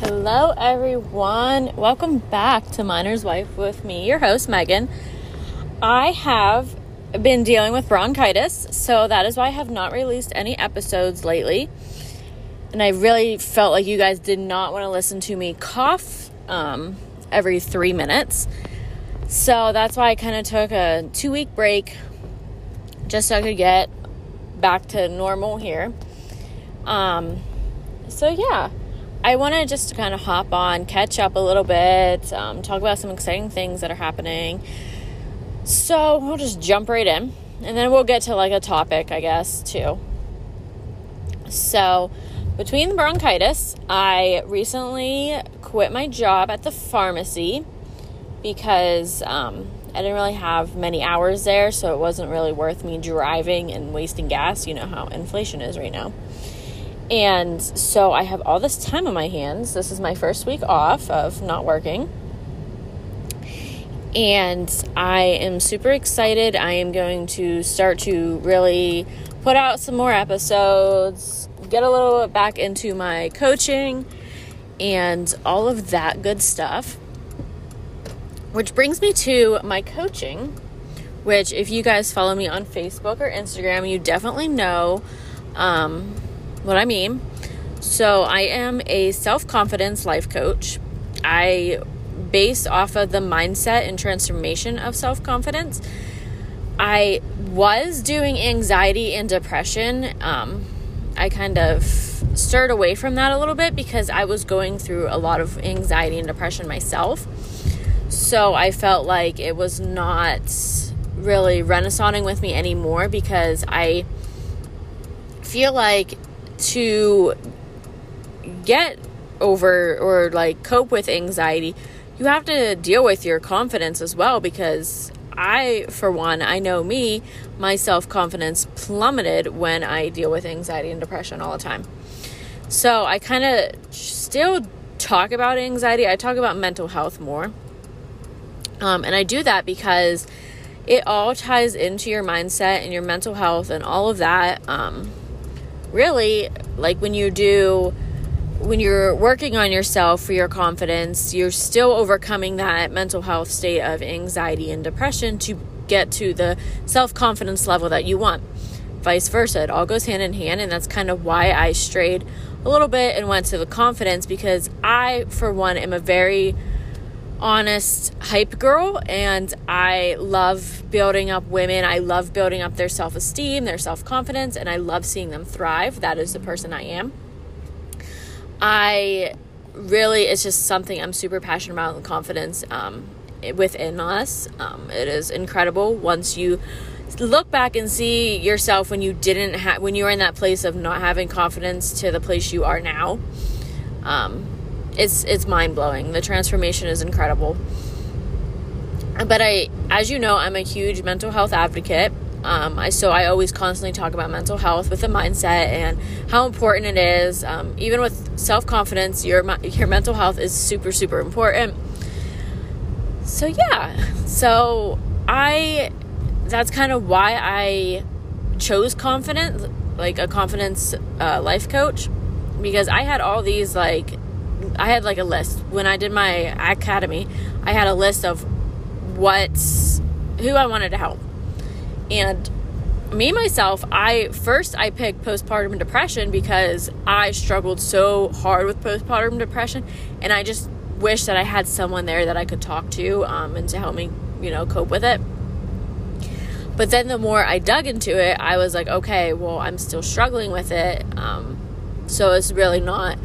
Hello, everyone. Welcome back to Miner's Wife with me, your host, Megan. I have been dealing with bronchitis, so that is why I have not released any episodes lately. And I really felt like you guys did not want to listen to me cough um, every three minutes. So that's why I kind of took a two week break just so I could get back to normal here. Um, so, yeah I want to just kind of hop on, catch up a little bit, um, talk about some exciting things that are happening. So we'll just jump right in, and then we'll get to like a topic, I guess, too. So, between the bronchitis, I recently quit my job at the pharmacy because um, I didn't really have many hours there, so it wasn't really worth me driving and wasting gas. You know how inflation is right now. And so I have all this time on my hands. This is my first week off of not working. And I am super excited. I am going to start to really put out some more episodes, get a little bit back into my coaching, and all of that good stuff. Which brings me to my coaching, which, if you guys follow me on Facebook or Instagram, you definitely know. Um, what I mean. So, I am a self confidence life coach. I base off of the mindset and transformation of self confidence. I was doing anxiety and depression. Um, I kind of stirred away from that a little bit because I was going through a lot of anxiety and depression myself. So I felt like it was not really renaissancing with me anymore because I feel like to get over or like cope with anxiety, you have to deal with your confidence as well because I, for one, I know me, my self confidence plummeted when I deal with anxiety and depression all the time. So I kind of still talk about anxiety, I talk about mental health more. Um, and I do that because it all ties into your mindset and your mental health and all of that. Um, really like when you do when you're working on yourself for your confidence, you're still overcoming that mental health state of anxiety and depression to get to the self confidence level that you want. Vice versa, it all goes hand in hand, and that's kind of why I strayed a little bit and went to the confidence because I, for one, am a very honest hype girl and I love building up women. I love building up their self esteem, their self confidence, and I love seeing them thrive. That is the person I am. I really, it's just something I'm super passionate about and confidence um, within us. Um, it is incredible once you look back and see yourself when you didn't have, when you were in that place of not having confidence to the place you are now. Um, it's it's mind blowing. The transformation is incredible. But I, as you know, I'm a huge mental health advocate. Um, I so I always constantly talk about mental health with the mindset and how important it is. Um, even with self confidence, your your mental health is super super important. So yeah, so I that's kind of why I chose confidence, like a confidence uh, life coach, because I had all these like I had like a list when I did my academy. I had a list of what's who I wanted to help, and me myself. I first I picked postpartum depression because I struggled so hard with postpartum depression, and I just wish that I had someone there that I could talk to um, and to help me, you know, cope with it. But then the more I dug into it, I was like, okay, well, I'm still struggling with it. Um, so it's really not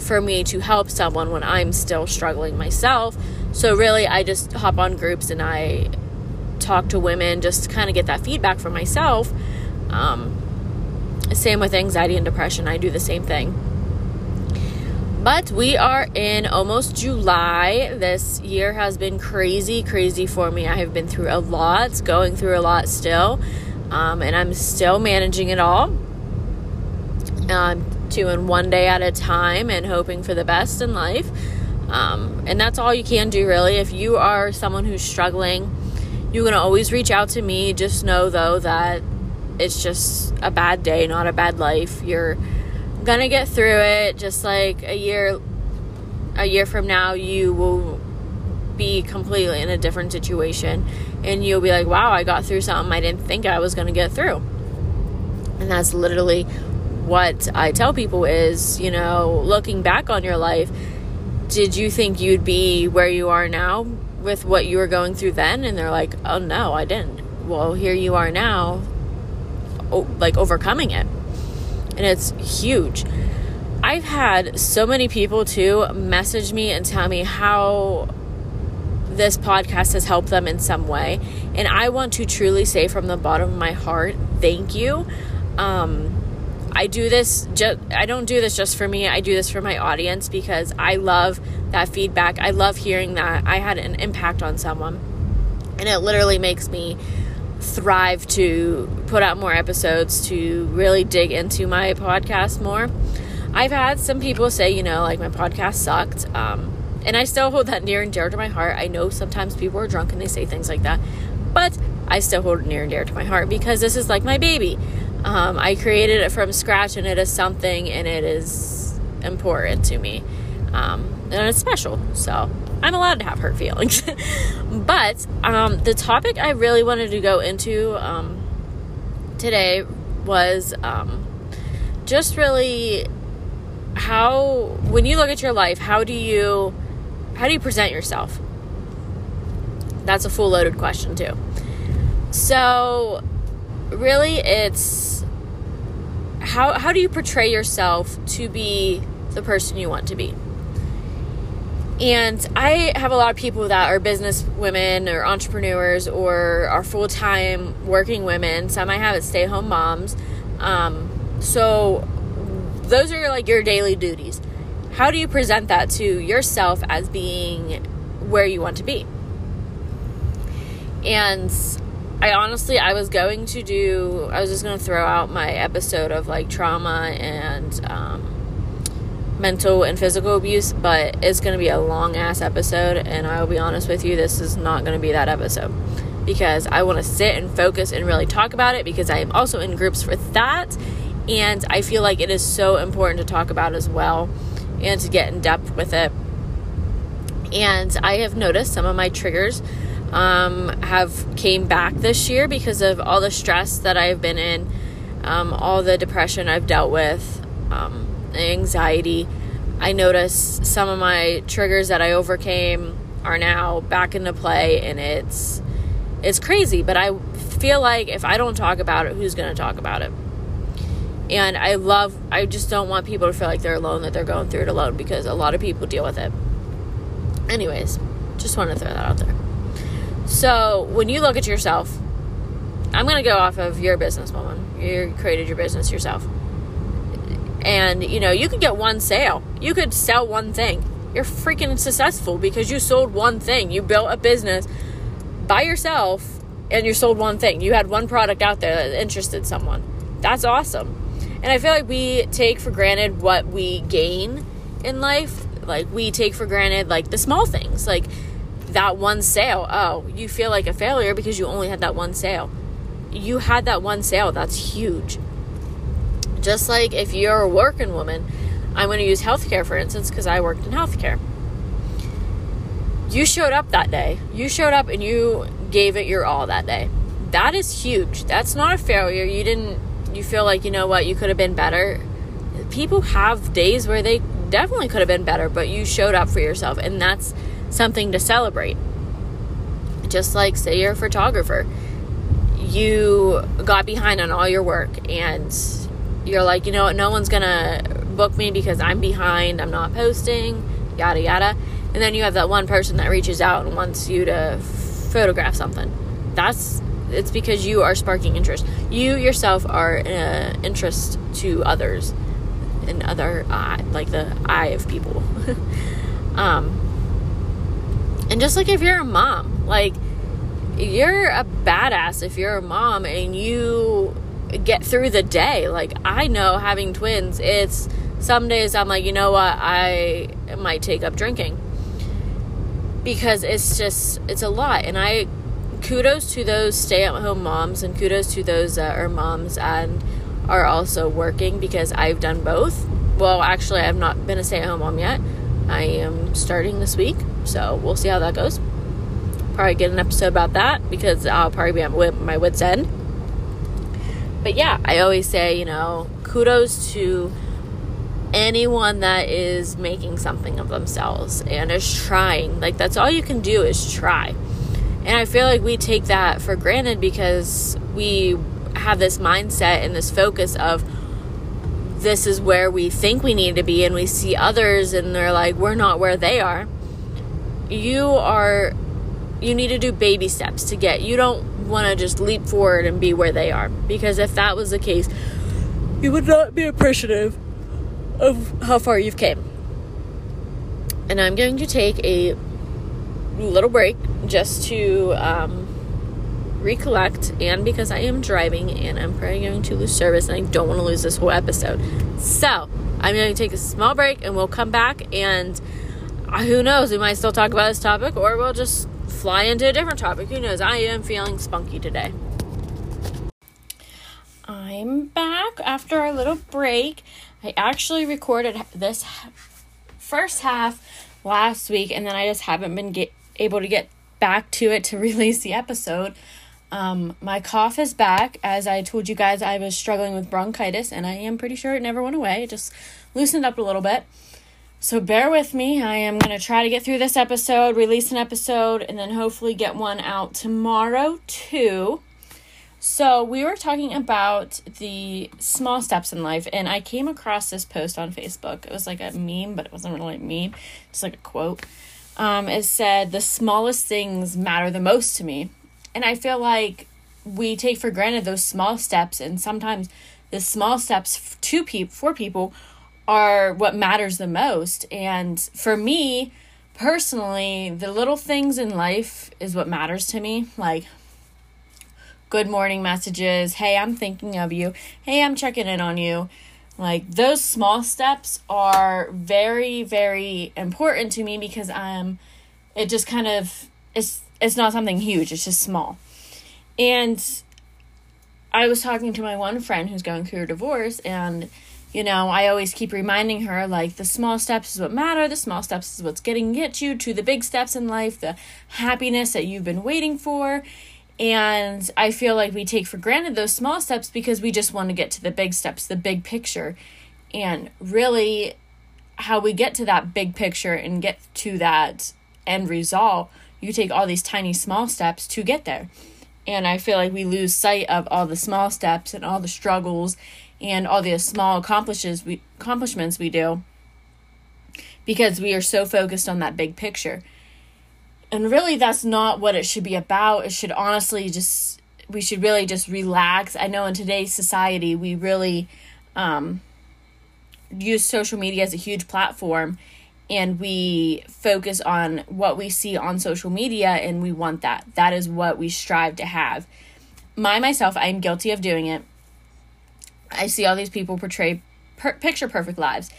for me to help someone when I'm still struggling myself. So, really, I just hop on groups and I talk to women just to kind of get that feedback for myself. Um, same with anxiety and depression, I do the same thing. But we are in almost July. This year has been crazy, crazy for me. I have been through a lot, going through a lot still, um, and I'm still managing it all. Um, doing one day at a time and hoping for the best in life. Um, and that's all you can do, really. If you are someone who's struggling, you can always reach out to me. Just know, though, that it's just a bad day, not a bad life. You're gonna get through it, just like a year a year from now you will be completely in a different situation and you'll be like, wow, I got through something I didn't think I was to get through. And that's literally what I tell people is, you know, looking back on your life, did you think you'd be where you are now with what you were going through then? And they're like, oh no, I didn't. Well, here you are now, like overcoming it. And it's huge. I've had so many people too message me and tell me how this podcast has helped them in some way. And I want to truly say from the bottom of my heart, thank you. Um, I do this just I don't do this just for me. I do this for my audience because I love that feedback. I love hearing that I had an impact on someone. And it literally makes me thrive to put out more episodes to really dig into my podcast more. I've had some people say, you know, like my podcast sucked. Um, and I still hold that near and dear to my heart. I know sometimes people are drunk and they say things like that, but I still hold it near and dear to my heart because this is like my baby. Um, I created it from scratch and it is something and it is important to me. Um, and it's special. So I'm allowed to have hurt feelings. but um, the topic I really wanted to go into um, today was um, just really how, when you look at your life, how do you how do you present yourself? That's a full loaded question, too. So, really, it's how, how do you portray yourself to be the person you want to be? And I have a lot of people that are business women or entrepreneurs or are full time working women. Some I have it stay home moms. Um, so those are like your daily duties how do you present that to yourself as being where you want to be? And I honestly, I was going to do, I was just going to throw out my episode of like trauma and um, mental and physical abuse, but it's going to be a long ass episode. And I will be honest with you, this is not going to be that episode because I want to sit and focus and really talk about it because I am also in groups for that. And I feel like it is so important to talk about as well and to get in depth with it. And I have noticed some of my triggers um, have came back this year because of all the stress that I've been in, um, all the depression I've dealt with, um, anxiety. I notice some of my triggers that I overcame are now back into play, and it's it's crazy. But I feel like if I don't talk about it, who's going to talk about it? And I love, I just don't want people to feel like they're alone, that they're going through it alone, because a lot of people deal with it. Anyways, just want to throw that out there. So when you look at yourself, I'm going to go off of your businesswoman. You created your business yourself. And, you know, you could get one sale, you could sell one thing. You're freaking successful because you sold one thing. You built a business by yourself and you sold one thing. You had one product out there that interested someone. That's awesome. And I feel like we take for granted what we gain in life. Like we take for granted like the small things, like that one sale. Oh, you feel like a failure because you only had that one sale. You had that one sale. That's huge. Just like if you're a working woman, I'm going to use healthcare for instance because I worked in healthcare. You showed up that day. You showed up and you gave it your all that day. That is huge. That's not a failure. You didn't you feel like, you know what, you could have been better. People have days where they definitely could have been better, but you showed up for yourself, and that's something to celebrate. Just like, say, you're a photographer, you got behind on all your work, and you're like, you know what, no one's gonna book me because I'm behind, I'm not posting, yada yada. And then you have that one person that reaches out and wants you to photograph something. That's it's because you are sparking interest. You yourself are an uh, interest to others, and other eye, like the eye of people. um, and just like if you're a mom, like you're a badass if you're a mom and you get through the day. Like I know having twins, it's some days I'm like, you know what, I might take up drinking because it's just it's a lot and I kudos to those stay at home moms and kudos to those that are moms and are also working because I've done both. Well, actually, I've not been a stay at home mom yet. I am starting this week, so we'll see how that goes. Probably get an episode about that because I'll probably be at my wits' end. But yeah, I always say, you know, kudos to anyone that is making something of themselves and is trying. Like, that's all you can do is try. And I feel like we take that for granted because we have this mindset and this focus of this is where we think we need to be, and we see others and they're like, we're not where they are. You are, you need to do baby steps to get, you don't want to just leap forward and be where they are. Because if that was the case, you would not be appreciative of how far you've came. And I'm going to take a little break just to um, recollect and because I am driving and I'm probably going to lose service and I don't want to lose this whole episode. So I'm going to take a small break and we'll come back and who knows, we might still talk about this topic or we'll just fly into a different topic. Who knows? I am feeling spunky today. I'm back after our little break. I actually recorded this first half last week and then I just haven't been get, able to get back to it to release the episode. Um, my cough is back. As I told you guys, I was struggling with bronchitis, and I am pretty sure it never went away. It just loosened up a little bit. So bear with me. I am going to try to get through this episode, release an episode, and then hopefully get one out tomorrow, too. So, we were talking about the small steps in life, and I came across this post on Facebook. It was like a meme, but it wasn't really a meme, it's like a quote. Um, it said, The smallest things matter the most to me. And I feel like we take for granted those small steps, and sometimes the small steps to people for people are what matters the most. And for me personally, the little things in life is what matters to me. Like good morning messages, hey, I'm thinking of you, hey, I'm checking in on you. Like those small steps are very, very important to me because I'm it just kind of it's it's not something huge, it's just small. And I was talking to my one friend who's going through a divorce, and you know, I always keep reminding her like the small steps is what matter, the small steps is what's getting get you to the big steps in life, the happiness that you've been waiting for. And I feel like we take for granted those small steps because we just want to get to the big steps, the big picture. And really, how we get to that big picture and get to that end result you take all these tiny small steps to get there. And I feel like we lose sight of all the small steps and all the struggles and all the small accomplishes we accomplishments we do because we are so focused on that big picture. And really that's not what it should be about. It should honestly just we should really just relax. I know in today's society we really um use social media as a huge platform and we focus on what we see on social media and we want that. That is what we strive to have. My myself, I'm guilty of doing it. I see all these people portray per- picture perfect lives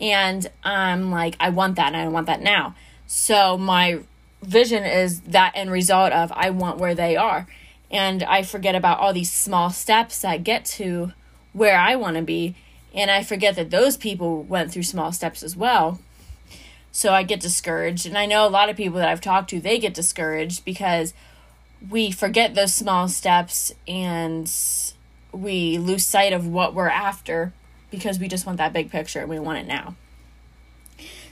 and I'm like I want that and I want that now. So my vision is that end result of I want where they are. And I forget about all these small steps that get to where I want to be and I forget that those people went through small steps as well so I get discouraged. And I know a lot of people that I've talked to, they get discouraged because we forget those small steps and we lose sight of what we're after because we just want that big picture and we want it now.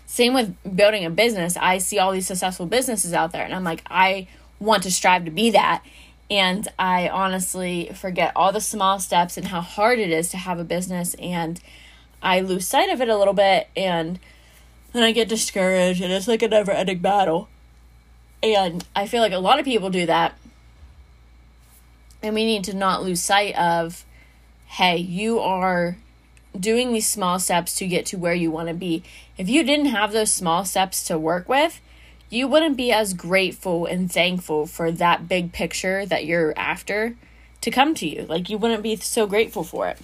Same with building a business. I see all these successful businesses out there and I'm like, I want to strive to be that. And I honestly forget all the small steps and how hard it is to have a business. And I lose sight of it a little bit. And then I get discouraged, and it's like a never ending battle. And I feel like a lot of people do that. And we need to not lose sight of hey, you are doing these small steps to get to where you want to be. If you didn't have those small steps to work with, you wouldn't be as grateful and thankful for that big picture that you're after to come to you. Like, you wouldn't be so grateful for it.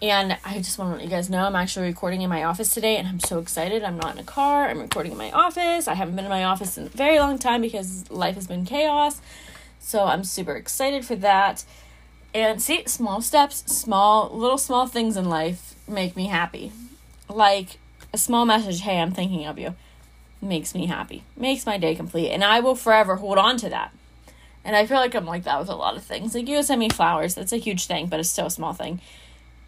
And I just want to let you guys know I'm actually recording in my office today and I'm so excited. I'm not in a car. I'm recording in my office. I haven't been in my office in a very long time because life has been chaos. So I'm super excited for that. And see, small steps, small, little small things in life make me happy. Like, a small message, hey, I'm thinking of you, makes me happy, makes my day complete. And I will forever hold on to that. And I feel like I'm like that with a lot of things. Like you send me flowers, that's a huge thing, but it's still a small thing.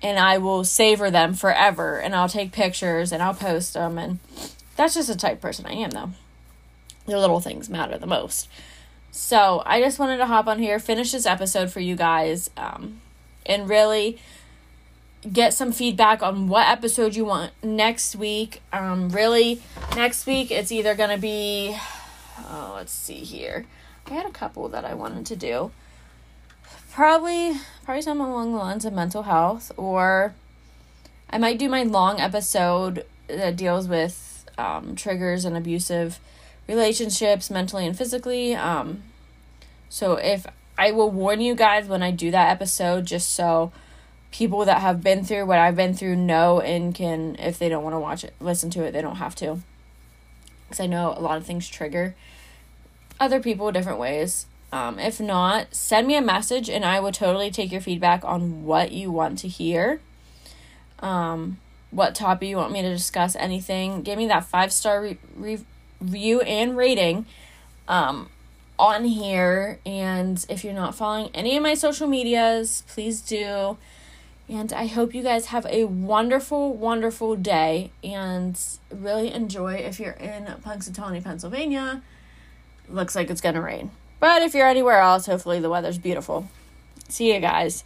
And I will savor them forever and I'll take pictures and I'll post them. And that's just the type person I am, though. The little things matter the most. So I just wanted to hop on here, finish this episode for you guys, um, and really get some feedback on what episode you want next week. Um, really, next week it's either going to be, oh, let's see here. I had a couple that I wanted to do. Probably, probably something along the lines of mental health, or I might do my long episode that deals with um, triggers and abusive relationships, mentally and physically. Um, so if I will warn you guys when I do that episode, just so people that have been through what I've been through know and can, if they don't want to watch it, listen to it, they don't have to. Because I know a lot of things trigger other people different ways. Um, if not, send me a message and I will totally take your feedback on what you want to hear. Um, what topic you want me to discuss, anything. Give me that five star re- review and rating um, on here. And if you're not following any of my social medias, please do. And I hope you guys have a wonderful, wonderful day and really enjoy if you're in Punxsutawney, Pennsylvania looks like it's going to rain. But if you're anywhere else, hopefully the weather's beautiful. See you guys.